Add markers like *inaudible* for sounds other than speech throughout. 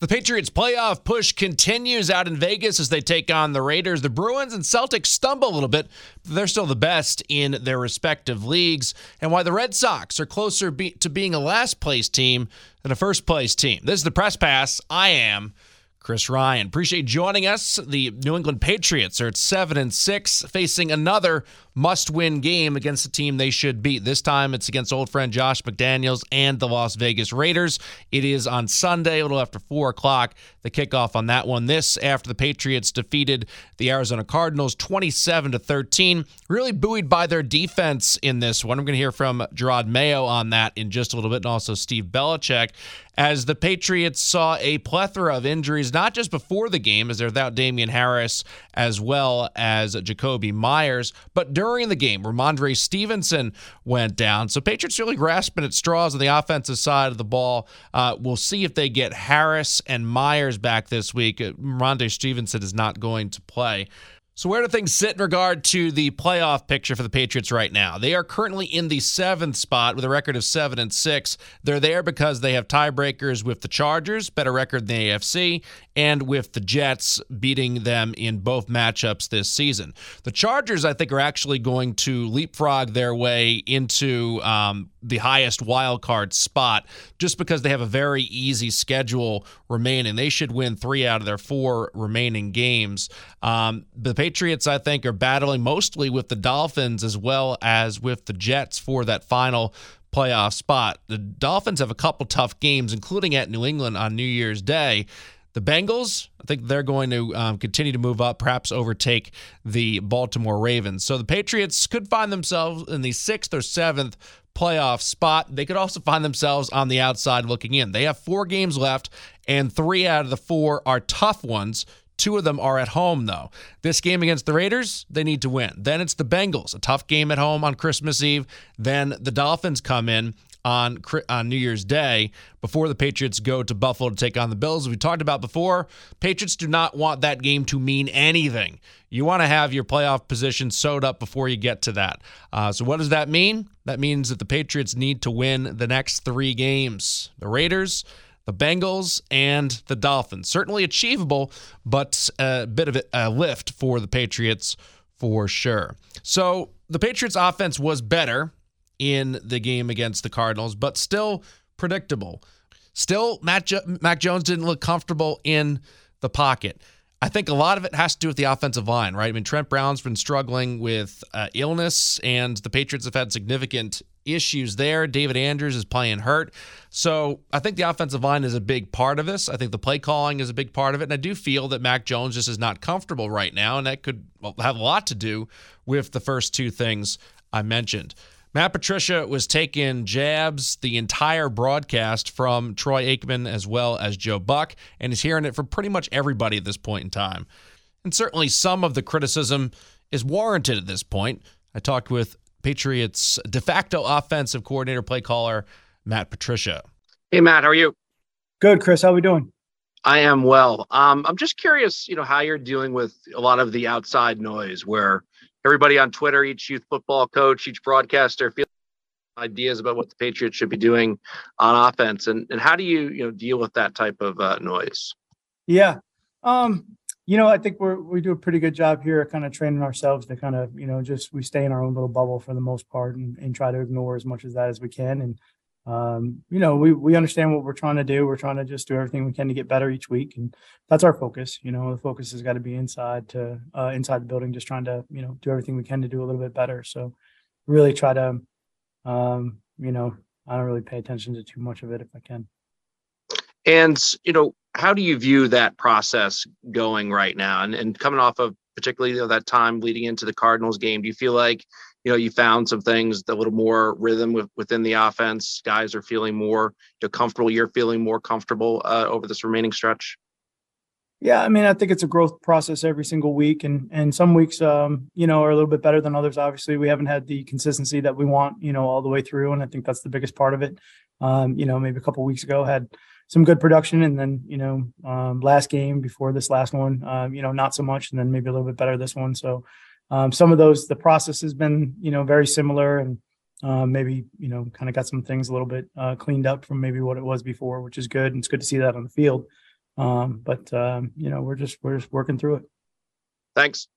The Patriots' playoff push continues out in Vegas as they take on the Raiders. The Bruins and Celtics stumble a little bit, but they're still the best in their respective leagues. And why the Red Sox are closer be- to being a last place team than a first place team. This is the Press Pass. I am Chris Ryan. Appreciate joining us. The New England Patriots are at 7 and 6, facing another must win game against a team they should beat. This time it's against old friend Josh McDaniels and the Las Vegas Raiders. It is on Sunday, a little after 4 o'clock, the kickoff on that one. This after the Patriots defeated the Arizona Cardinals 27 to 13. Really buoyed by their defense in this one. I'm going to hear from Jerod Mayo on that in just a little bit, and also Steve Belichick as the Patriots saw a plethora of injuries, not just before the game, as they're without Damien Harris as well as Jakobi Meyers, but during the game, Rhamondre Stevenson went down. So Patriots really grasping at straws on the offensive side of the ball. Uh, we'll see if they get Harris and Meyers back this week. Uh, Rhamondre Stevenson is not going to play. So, where do things sit in regard to the playoff picture for the Patriots right now? They are currently in the seventh spot with a record of seven and six. They're there because they have tiebreakers with the Chargers, better record than the AFC, and with the Jets beating them in both matchups this season. The Chargers, I think, are actually going to leapfrog their way into um, the highest wild card spot just because they have a very easy schedule remaining. They should win three out of their four remaining games. Um, the Patriots, I think, are battling mostly with the Dolphins as well as with the Jets for that final playoff spot. The Dolphins have a couple tough games, including at New England on New Year's Day. The Bengals, I think they're going to um, continue to move up, perhaps overtake the Baltimore Ravens. So the Patriots could find themselves in the sixth or seventh playoff spot. They could also find themselves on the outside looking in. They have four games left, and three out of the four are tough ones. Two of them are at home, though. This game against the Raiders, they need to win. Then it's the Bengals, a tough game at home on Christmas Eve. Then the Dolphins come in on, on New Year's Day before the Patriots go to Buffalo to take on the Bills. As we talked about before, Patriots do not want that game to mean anything. You want to have your playoff position sewed up before you get to that. Uh, so, what does that mean? That means that the Patriots need to win the next three games. The Raiders, the Bengals and the Dolphins. Certainly achievable, but a bit of a lift for the Patriots for sure. So the Patriots' offense was better in the game against the Cardinals, but still predictable. Still, Matt, jo- Mac Jones didn't look comfortable in the pocket. I think a lot of it has to do with the offensive line, right? I mean, Trent Brown's been struggling with uh, illness, and the Patriots have had significant issues there. David Andrews is playing hurt. So I think the offensive line is a big part of this. I think the play calling is a big part of it. And I do feel that Mac Jones just is not comfortable right now. And that could have a lot to do with the first two things I mentioned. Matt Patricia was taking jabs the entire broadcast from Troy Aikman as well as Joe Buck, and is hearing it from pretty much everybody at this point in time. And certainly some of the criticism is warranted at this point. I talked with Patriots de facto offensive coordinator, play caller, Matt Patricia. Hey, Matt, how are you? Good, Chris. How are we doing? I am well. Um, I'm just curious, you know, how you're dealing with a lot of the outside noise where everybody on Twitter, each youth football coach, each broadcaster feels ideas about what the Patriots should be doing on offense. And, and how do you, you know, deal with that type of uh, noise? Yeah. Um, you know, I think we're we do a pretty good job here, kind of training ourselves to kind of you know just we stay in our own little bubble for the most part and, and try to ignore as much of that as we can. And um, you know, we we understand what we're trying to do. We're trying to just do everything we can to get better each week, and that's our focus. You know, the focus has got to be inside to uh, inside the building, just trying to you know do everything we can to do a little bit better. So, really try to, um, you know, I don't really pay attention to too much of it if I can. And you know, how do you view that process going right now? And and coming off of particularly you know, that time leading into the Cardinals game, do you feel like you know you found some things a little more rhythm with, within the offense? Guys are feeling more you know, comfortable. You're feeling more comfortable uh, over this remaining stretch. Yeah, I mean, I think it's a growth process every single week, and and some weeks, um, you know, are a little bit better than others. Obviously, we haven't had the consistency that we want, you know, all the way through, and I think that's the biggest part of it. Um, you know, maybe a couple weeks ago had some good production, and then you know um, last game before this last one, um, you know not so much, and then maybe a little bit better this one. So um, some of those the process has been you know very similar, and uh, maybe you know kind of got some things a little bit uh, cleaned up from maybe what it was before, which is good. And it's good to see that on the field. Um, but um, you know, we're just we're just working through it. Thanks.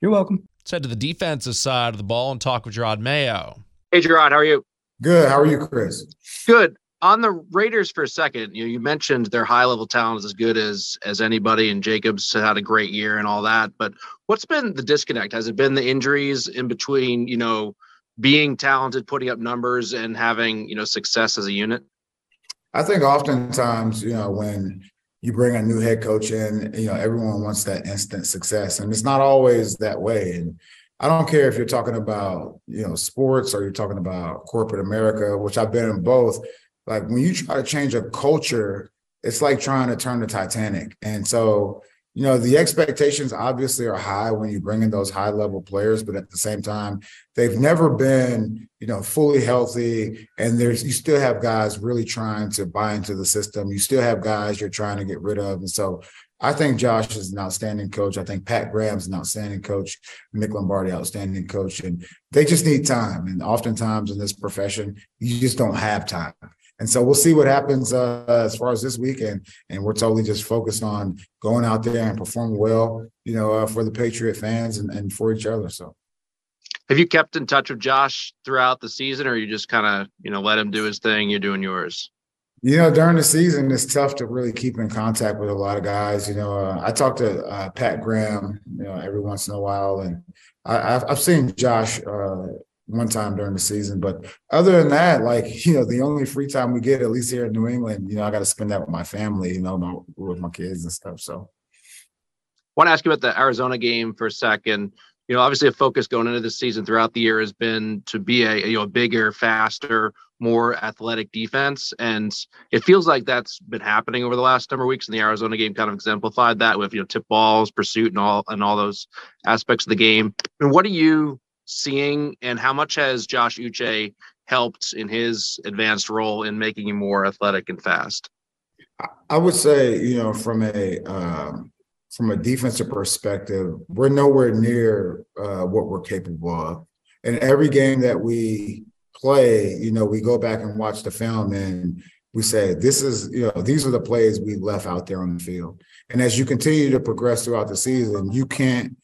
You're welcome. Let's head to the defensive side of the ball and talk with Jerod Mayo. Hey, Jerod, how are you? Good. How are you, Chris? Good. On the Raiders for a second, you know, you mentioned their high level talent is as good as as anybody, and Jacobs had a great year and all that. But what's been the disconnect? Has it been the injuries in between? You know, being talented, putting up numbers, and having you know success as a unit. I think oftentimes, you know, when you bring a new head coach in, you know, everyone wants that instant success, and it's not always that way. And I don't care if you're talking about, you know, sports or you're talking about corporate America, which I've been in both. Like when you try to change a culture, it's like trying to turn the Titanic. And so you know the expectations obviously are high when you bring in those high level players but at the same time they've never been you know fully healthy and there's you still have guys really trying to buy into the system you still have guys you're trying to get rid of and so I think Josh is an outstanding coach. I think Pat Graham's an outstanding coach. Mick Lombardi, outstanding coach. And they just need time. And oftentimes in this profession, you just don't have time. And so we'll see what happens uh, as far as this weekend. And we're totally just focused on going out there and performing well, you know, uh, for the Patriot fans and, and for each other. So, have you kept in touch with Josh throughout the season, or you just kind of, you know, let him do his thing, you're doing yours? You know, during the season, it's tough to really keep in contact with a lot of guys. You know, uh, I talk to uh, Pat Graham, you know, every once in a while, and I, have seen Josh uh, one time during the season. But other than that, like, *laughs* you know, the only free time we get, at least here in New England, you know, I got to spend that with my family, you know, my, with my kids and stuff. So I want to ask you about the Arizona game for a second. You know, obviously a focus going into the season throughout the year has been to be a, you know, bigger, faster, more athletic defense. And it feels like that's been happening over the last number of weeks. And the Arizona game kind of exemplified that with, you know, tip balls, pursuit and all and all those aspects of the game. And what do you seeing, and how much has Josh Uche helped in his advanced role in making him more athletic and fast? I would say, you know, from a um, from a defensive perspective, we're nowhere near uh, what we're capable of. And every game that we play, you know, we go back and watch the film and we say, this is, you know, these are the plays we left out there on the field. And as you continue to progress throughout the season, you can't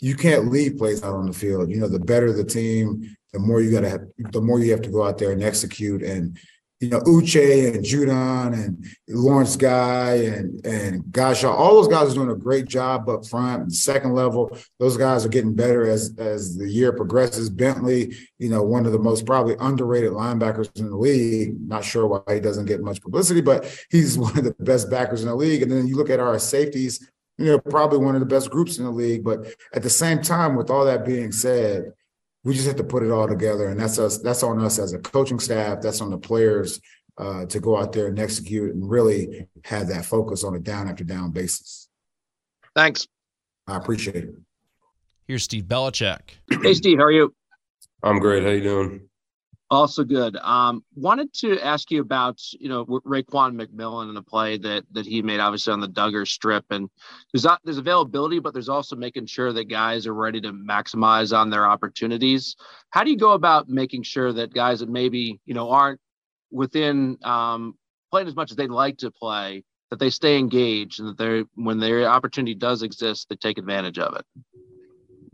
you can't leave plays out on the field. You know, the better the team, the more you gotta have, the more you have to go out there and execute. And you know, Uche and Judon and Lawrence Guy and and Godchaux, all those guys are doing a great job up front. Second level, those guys are getting better as as the year progresses. Bentley, you know, one of the most probably underrated linebackers in the league. Not sure why he doesn't get much publicity, but he's *laughs* one of the best backers in the league. And then you look at our safeties, you know, probably one of the best groups in the league. But at the same time, with all that being said, we just have to put it all together, and that's us. That's on us as a coaching staff. That's on the players uh, to go out there and execute and really have that focus on a down after down basis. Thanks. I appreciate it. Here's Steve Belichick. Hey, Steve, how are you? I'm great. How you doing? Also good. Um, wanted to ask you about you know Raekwon McMillan and the play that that he made, obviously on the Dugger strip, and there's not there's availability, but there's also making sure that guys are ready to maximize on their opportunities. How do you go about making sure that guys that maybe you know aren't within um, playing as much as they'd like to play, that they stay engaged and that they when their opportunity does exist, they take advantage of it?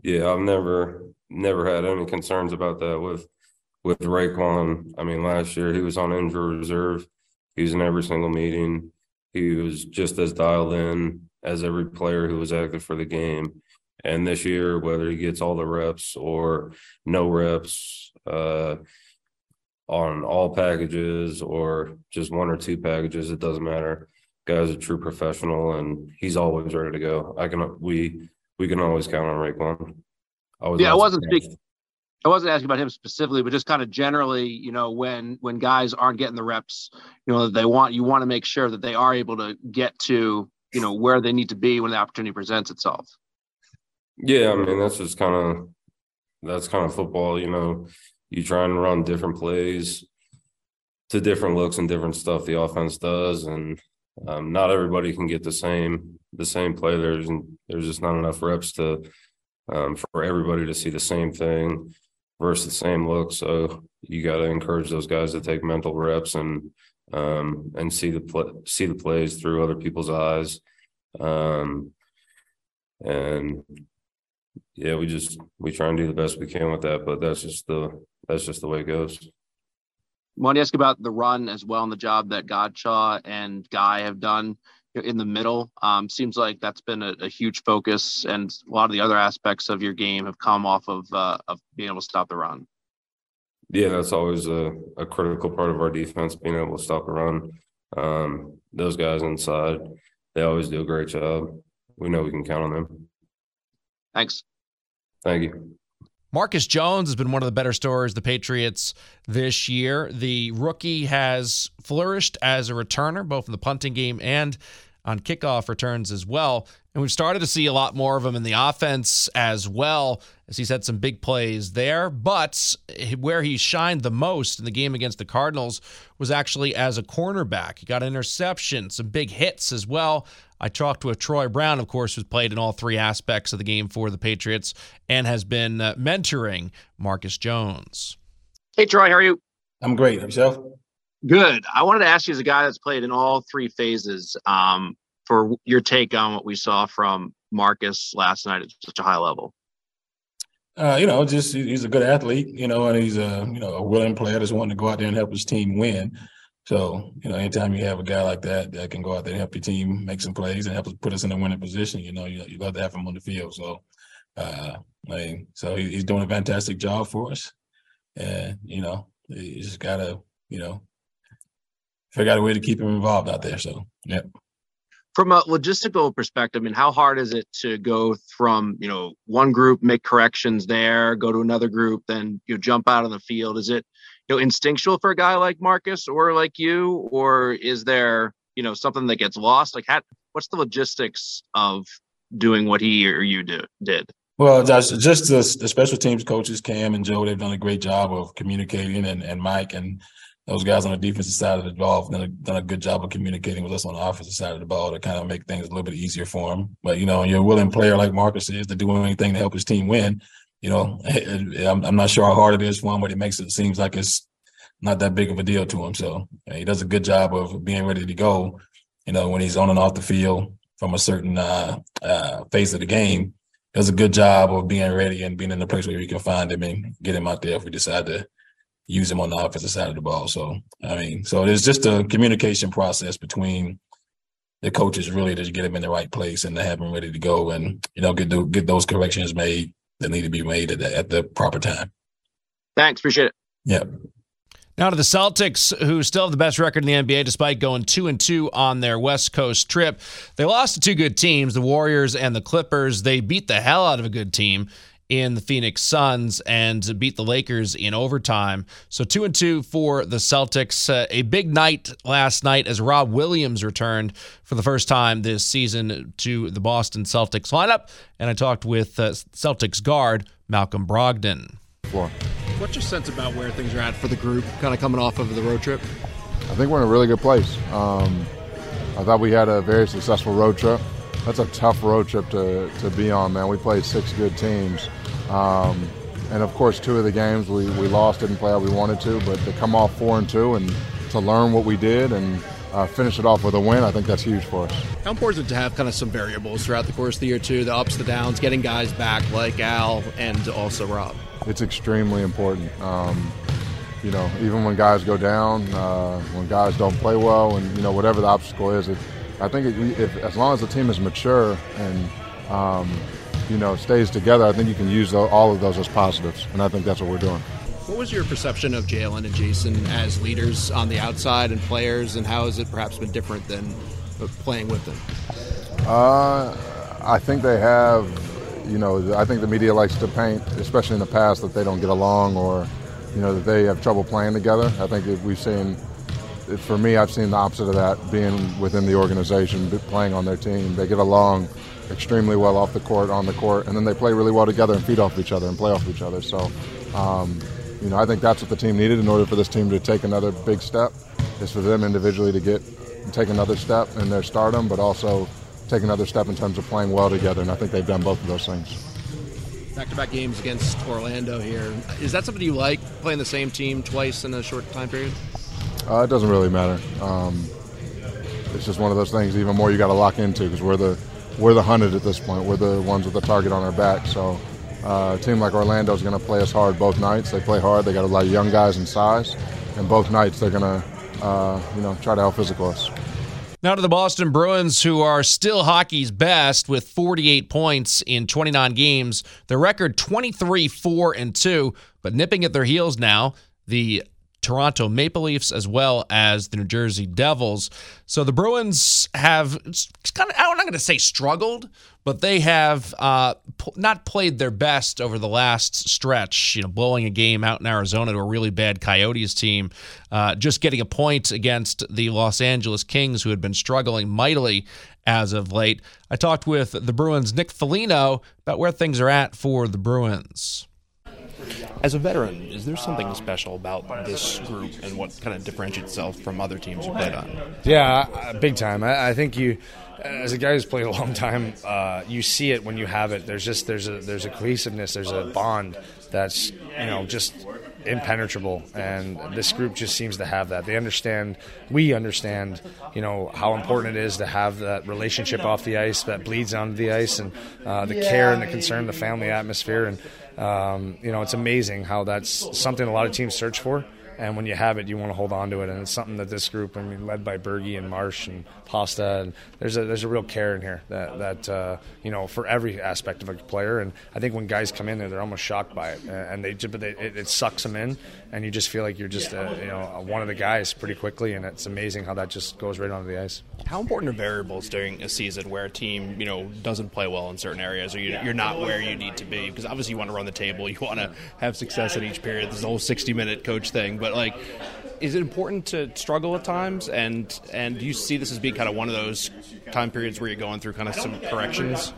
Yeah, I've never never had any concerns about that with with Raekwon. I mean, last year he was on injury reserve. He was in every single meeting. He was just as dialed in as every player who was active for the game. And this year, whether he gets all the reps or no reps uh, on all packages or just one or two packages, it doesn't matter. Guy's a true professional, and he's always ready to go. I can we we can always count on Raekwon. I yeah, I wasn't speaking. I wasn't asking about him specifically, but just kind of generally, you know, when when guys aren't getting the reps, you know, they want you want to make sure that they are able to get to, you know, where they need to be when the opportunity presents itself. Yeah, I mean that's just kind of that's kind of football, you know. You try and run different plays to different looks and different stuff the offense does, and um, not everybody can get the same the same play. There's there's just not enough reps to um, for everybody to see the same thing versus the same look. So you got to encourage those guys to take mental reps and um, and see the pl- see the plays through other people's eyes. Um, and yeah, we just we try and do the best we can with that, but that's just the that's just the way it goes. I want to ask about the run as well and the job that Godchaux and Guy have done in the middle. Um, seems like that's been a, a, huge focus, and a lot of the other aspects of your game have come off of uh, of being able to stop the run. Yeah, that's always a, a critical part of our defense, being able to stop the run. Um, those guys inside, they always do a great job. We know we can count on them. Thanks. Thank you. Marcus Jones has been one of the better stories the Patriots this year. The rookie has flourished as a returner, both in the punting game and on kickoff returns as well. And we've started to see a lot more of him in the offense as well, as he's had some big plays there. But where he shined the most in the game against the Cardinals was actually as a cornerback. He got an interception, some big hits as well. I talked with Troy Brown, of course, who's played in all three aspects of the game for the Patriots and has been uh, mentoring Marcus Jones. Hey, Troy, how are you? I'm great. Yourself? Good. I wanted to ask you, as a guy that's played in all three phases, um, for your take on what we saw from Marcus last night at such a high level. Uh, you know, just he's a good athlete, you know, and he's a you know a willing player that's wanting to go out there and help his team win. So, you know, anytime you have a guy like that that can go out there and help your team make some plays and help us put us in a winning position, you know, you, you love to have him on the field. So, uh, I mean, so he, he's doing a fantastic job for us, and you know, you just gotta, you know, figure out a way to keep him involved out there. So, yeah. From a logistical perspective, I mean, how hard is it to go from you know one group, make corrections there, go to another group, then you know, jump out on the field? Is it you know instinctual for a guy like Marcus or like you, or is there you know something that gets lost? Like, how, what's the logistics of doing what he or you do did? Well, just, just the, the, special teams coaches, Cam and Joe, they've done a great job of communicating, and, and Mike and those guys on the defensive side of the ball have done a, done a good job of communicating with us on the offensive side of the ball to kind of make things a little bit easier for them. But you know, you're a willing player like Marcus is to do anything to help his team win. You know, *laughs* I'm, I'm not sure how hard it is for him, but it makes it seems like it's not that big of a deal to him. So he does a good job of being ready to go. You know, when he's on and off the field from a certain uh, uh, phase of the game, does a good job of being ready and being in the place where we can find him and get him out there if we decide to use him on the offensive side of the ball. So I mean, so it's just a communication process between the coaches really to get him in the right place and to have him ready to go and you know get the, get those corrections made that need to be made at the, at the proper time. Thanks, appreciate it. Yeah. Now to the Celtics, who still have the best record in the NBA despite going two and two on their West Coast trip. They lost to two good teams, the Warriors and the Clippers. They beat the hell out of a good team in the Phoenix Suns and beat the Lakers in overtime. So two and two for the Celtics. Uh, a big night last night as Rob Williams returned for the first time this season to the Boston Celtics lineup, and I talked with uh, Celtics guard Malcolm Brogdon. What's your sense about where things are at for the group, kind of coming off of the road trip? I think we're in a really good place. Um, I thought we had a very successful road trip. That's a tough road trip to, to be on, man. We played six good teams. Um, and of course, two of the games we, we lost, didn't play how we wanted to, but to come off four and two and to learn what we did and uh, finish it off with a win, I think that's huge for us. How important is it to have kind of some variables throughout the course of the year, too? The ups, the downs, getting guys back like Al and also Rob? it's extremely important. Um, you know, even when guys go down, uh, when guys don't play well, and you know whatever the obstacle is, it, I think it, if, as long as the team is mature and um, you know stays together, I think you can use all of those as positives, and I think that's what we're doing. What was your perception of Jaylen and Jayson as leaders on the outside and players, and how has it perhaps been different than playing with them? Uh, I think they have you know, I think the media likes to paint, especially in the past, that they don't get along or, you know, that they have trouble playing together. I think we've seen, for me, I've seen the opposite of that being within the organization, playing on their team. They get along extremely well off the court, on the court, and then they play really well together and feed off each other and play off each other. So, um, you know, I think that's what the team needed in order for this team to take another big step, is for them individually to get take another step in their stardom, but also take another step in terms of playing well together, and I think they've done both of those things. Back-to-back games against Orlando here. Is that something you like playing the same team twice in a short time period? Uh, it doesn't really matter. Um, it's just one of those things. Even more, you got to lock into because we're the we're the hunted at this point. We're the ones with the target on our back. So, uh, a team like Orlando is going to play us hard both nights. They play hard. They got a lot of young guys in size, and both nights they're going to, uh, you know, try to out physical us. Now to the Boston Bruins, who are still hockey's best with 48 points in 29 games. Their record 23 4 and 2, but nipping at their heels now. The Toronto Maple Leafs as well as the New Jersey Devils. So the Bruins have kind of, I'm not going to say struggled, but they have uh, not played their best over the last stretch. You know, blowing a game out in Arizona to a really bad Coyotes team, uh, just getting a point against the Los Angeles Kings, who had been struggling mightily as of late. I talked with the Bruins' Nick Foligno about where things are at for the Bruins. As a veteran, is there something special about this group and what kind of differentiates itself from other teams you played on? Yeah, uh, big time. I, I think you, as a guy who's played a long time, uh, you see it when you have it. There's just there's a there's a cohesiveness, there's a bond that's you know just impenetrable and this group just seems to have that they understand we understand you know how important it is to have that relationship off the ice that bleeds onto the ice and uh, the care and the concern the family atmosphere and um, you know it's amazing how that's something a lot of teams search for and when you have it, you want to hold on to it. And it's something that this group, I mean, led by Bergie and Marsh and Pasta, and there's a there's a real care in here that that uh, you know for every aspect of a player. And I think when guys come in there, they're almost shocked by it, and they but they, it, it sucks them in, and you just feel like you're just uh, you know one of the guys pretty quickly, and it's amazing how that just goes right onto the ice. How important are variables during a season where a team you know doesn't play well in certain areas, or you're not where you need to be? Because obviously you want to run the table, you want to have success in each period. This whole 60 minute coach thing, but like is it important to struggle at times? And and do you see this as being kind of one of those time periods where you're going through kind of some corrections?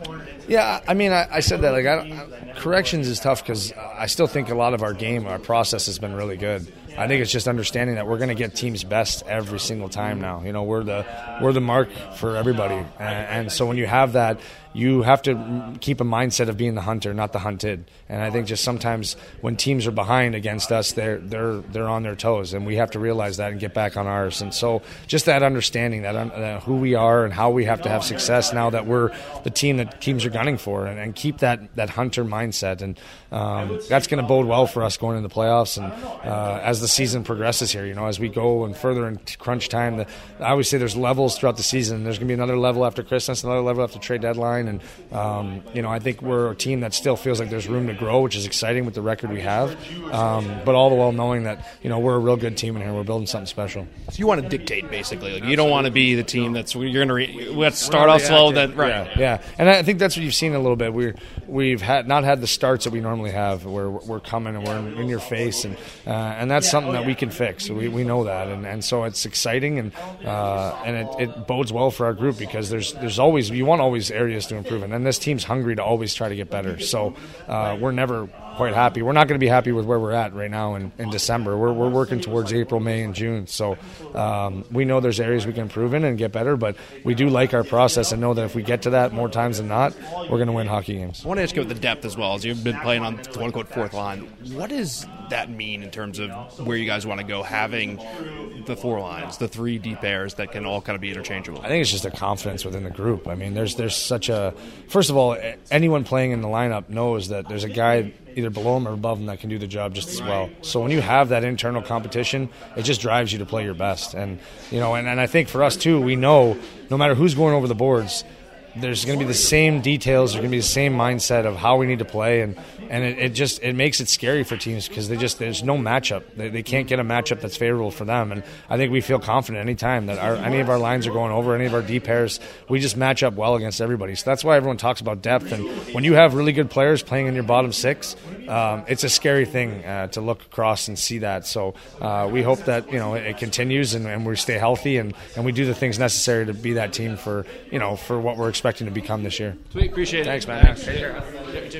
Yeah i mean i, I said that like I, I, corrections is tough because i still think a lot of our game our process has been really good. I think it's just understanding that we're going to get teams best every single time now. You know, we're the we're the mark for everybody, and, and, so when you have that, you have to keep a mindset of being the hunter, not the hunted. And I think just sometimes when teams are behind against us, they're they're they're on their toes, and we have to realize that and get back on ours. And so just that understanding that uh, who we are and how we have to have success now that we're the team that teams are gunning for, and, and keep that that hunter mindset, and um, that's going to bode well for us going into the playoffs and uh, as the season progresses here. You know, as we go and further in crunch time, the, I always say there's levels throughout the season. There's going to be another level after Christmas, another level after trade deadline and um, you know I think we're a team that still feels like there's room to grow, which is exciting with the record we have. Um, but all the while knowing that you know we're a real good team in here, we're building something special. So you want to dictate basically, like you don't want to be the team that's you're going to re- let's start off slow, then right, yeah, yeah, and I think that's what you've seen a little bit. We're we've had not had the starts that we normally have, where we're coming and we're in, in your face, and uh, and that's something that we can fix. We, we know that, and, and so it's exciting and uh, and it, it bodes well for our group because there's there's always you want always areas to improve, and and this team's hungry to always try to get better. So uh, we're never quite happy. We're not going to be happy with where we're at right now in, in December. We're, we're working towards April, May, and June. So um, we know there's areas we can improve in and get better, but we do like our process and know that if we get to that more times than not, we're going to win hockey games. I want to ask you about the depth as well. As you've been playing on quote fourth line, what does that mean in terms of where you guys want to go? Having the four lines, the three deep pairs that can all kind of be interchangeable. I think it's just a confidence within the group. I mean, there's there's such a first of all, anyone playing in the lineup knows that there's a guy either below them or above them that can do the job just as well. So when you have that internal competition, it just drives you to play your best. And you know, and, and I think for us too, we know no matter who's going over the boards, there's going to be the same details. There's going to be the same mindset of how we need to play, and and it, it just it makes it scary for teams because they just there's no matchup. They, they can't get a matchup that's favorable for them, and I think we feel confident anytime that our, any of our lines are going over, any of our deep pairs, we just match up well against everybody. So that's why everyone talks about depth, and when you have really good players playing in your bottom six, um, it's a scary thing uh, to look across and see that. So uh, we hope that you know it, it continues and, and, we stay healthy and, and we do the things necessary to be that team for you know for what we're expecting to become this year. Sweet, appreciate it. Thanks, man. Thanks.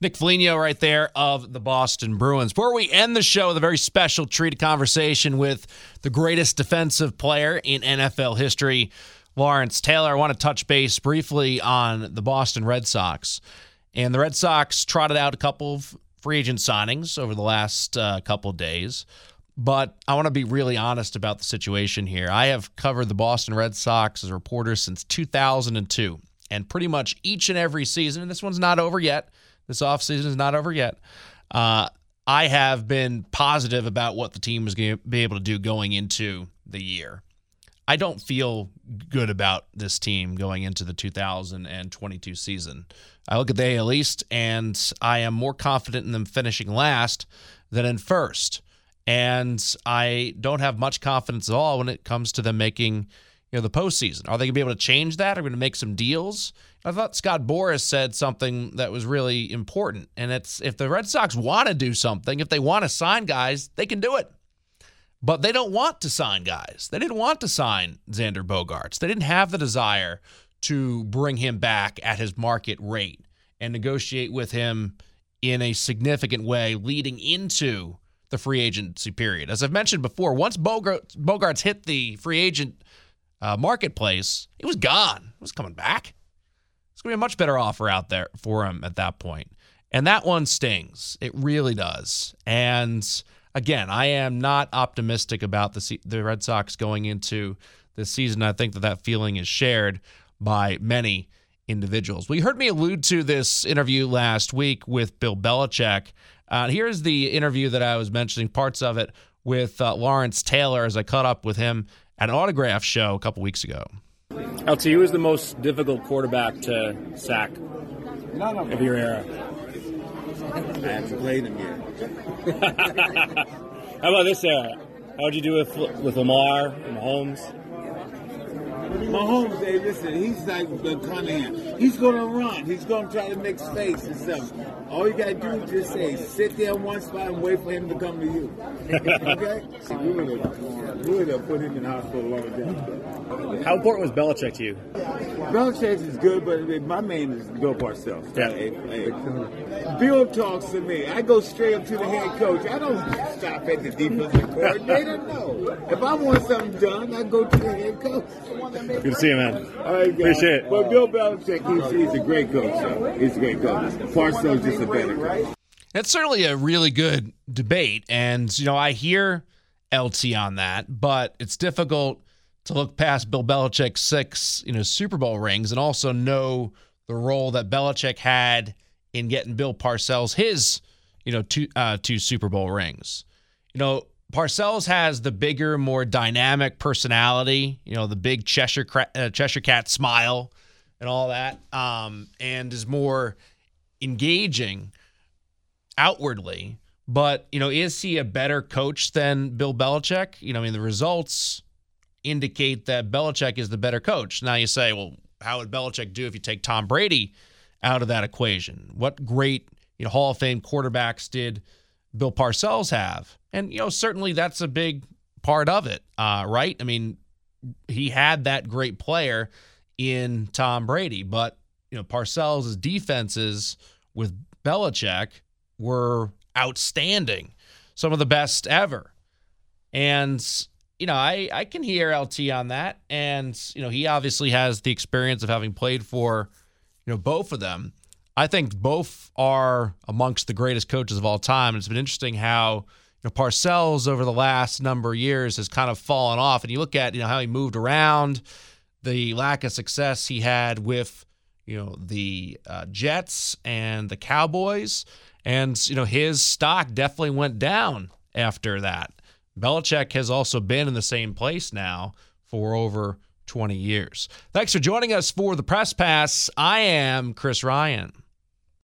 Nick Foligno right there of the Boston Bruins. Before we end the show with a very special treat conversation with the greatest defensive player in NFL history, Lawrence Taylor, I want to touch base briefly on the Boston Red Sox. And the Red Sox trotted out a couple of free agent signings over the last uh, couple of days. But I want to be really honest about the situation here. I have covered the Boston Red Sox as a reporter since 2002. And pretty much each and every season, and this one's not over yet, this offseason is not over yet. Uh, I have been positive about what the team was going to be able to do going into the year. I don't feel good about this team going into the 2022 season. I look at the AL East and I am more confident in them finishing last than in first. And I don't have much confidence at all when it comes to them making you know the postseason. Are they going to be able to change that? Are we going to make some deals? I thought Scott Boras said something that was really important, and it's if the Red Sox want to do something, if they want to sign guys, they can do it. But they don't want to sign guys. They didn't want to sign Xander Bogaerts. They didn't have the desire to bring him back at his market rate and negotiate with him in a significant way leading into the free agency period. As I've mentioned before, once Bogaerts hit the free agent uh, marketplace, it was gone. It was coming back. It's going to be a much better offer out there for him at that point. And that one stings. It really does. And again, I am not optimistic about the the Red Sox going into this season. I think that that feeling is shared by many individuals. We heard me allude to this interview last week with Bill Belichick. Uh, here's the interview that I was mentioning, parts of it with uh, Lawrence Taylor as I caught up with him at an autograph show a couple weeks ago. LT, who is the most difficult quarterback to sack of your era? I haven't played him yet. How about this era? How'd you do with with Lamar and Mahomes? Mahomes, hey, listen, he's like the Cunningham. He's going to run. He's going to try to make space and stuff. All you got to do is just say, sit there in one spot and wait for him to come to you. okay? *laughs* See, we would have, we would have put him in the hospital a long time ago. How important was Belichick to you? Belichick is good, but my main is Bill Parcells. Yeah. Hey, hey. Bill talks to me. I go straight up to the head coach. I don't stop at the defensive coordinator. No. If I want something done, I go to the head coach. Good to see you, man. All right, guys. Appreciate it. Well, Bill Belichick, he's, he's a great coach. So he's a great coach. Parcells just a better coach. It's certainly a really good debate, and you know I hear LT on that, but it's difficult to look past Bill Belichick's six, you know, Super Bowl rings and also know the role that Belichick had in getting Bill Parcells his, you know, two uh, two Super Bowl rings. You know, Parcells has the bigger, more dynamic personality. You know, the big Cheshire uh, Cheshire cat smile and all that, um, and is more engaging outwardly. But you know, is he a better coach than Bill Belichick? You know, I mean, the results indicate that Belichick is the better coach. Now you say, well, how would Belichick do if you take Tom Brady out of that equation? What great you know Hall of Fame quarterbacks did Bill Parcells have? And, you know, certainly that's a big part of it, uh, right? I mean, he had that great player in Tom Brady, but, you know, Parcells' defenses with Belichick were outstanding, some of the best ever. And, you know, I, I can hear LT on that. And, you know, he obviously has the experience of having played for, you know, both of them. I think both are amongst the greatest coaches of all time. And it's been interesting how, know, Parcells over the last number of years has kind of fallen off. And you look at, you know, how he moved around, the lack of success he had with, you know, the uh, Jets and the Cowboys. And, you know, his stock definitely went down after that. Belichick has also been in the same place now for over 20 years. Thanks for joining us for the Press Pass. I am Chris Ryan.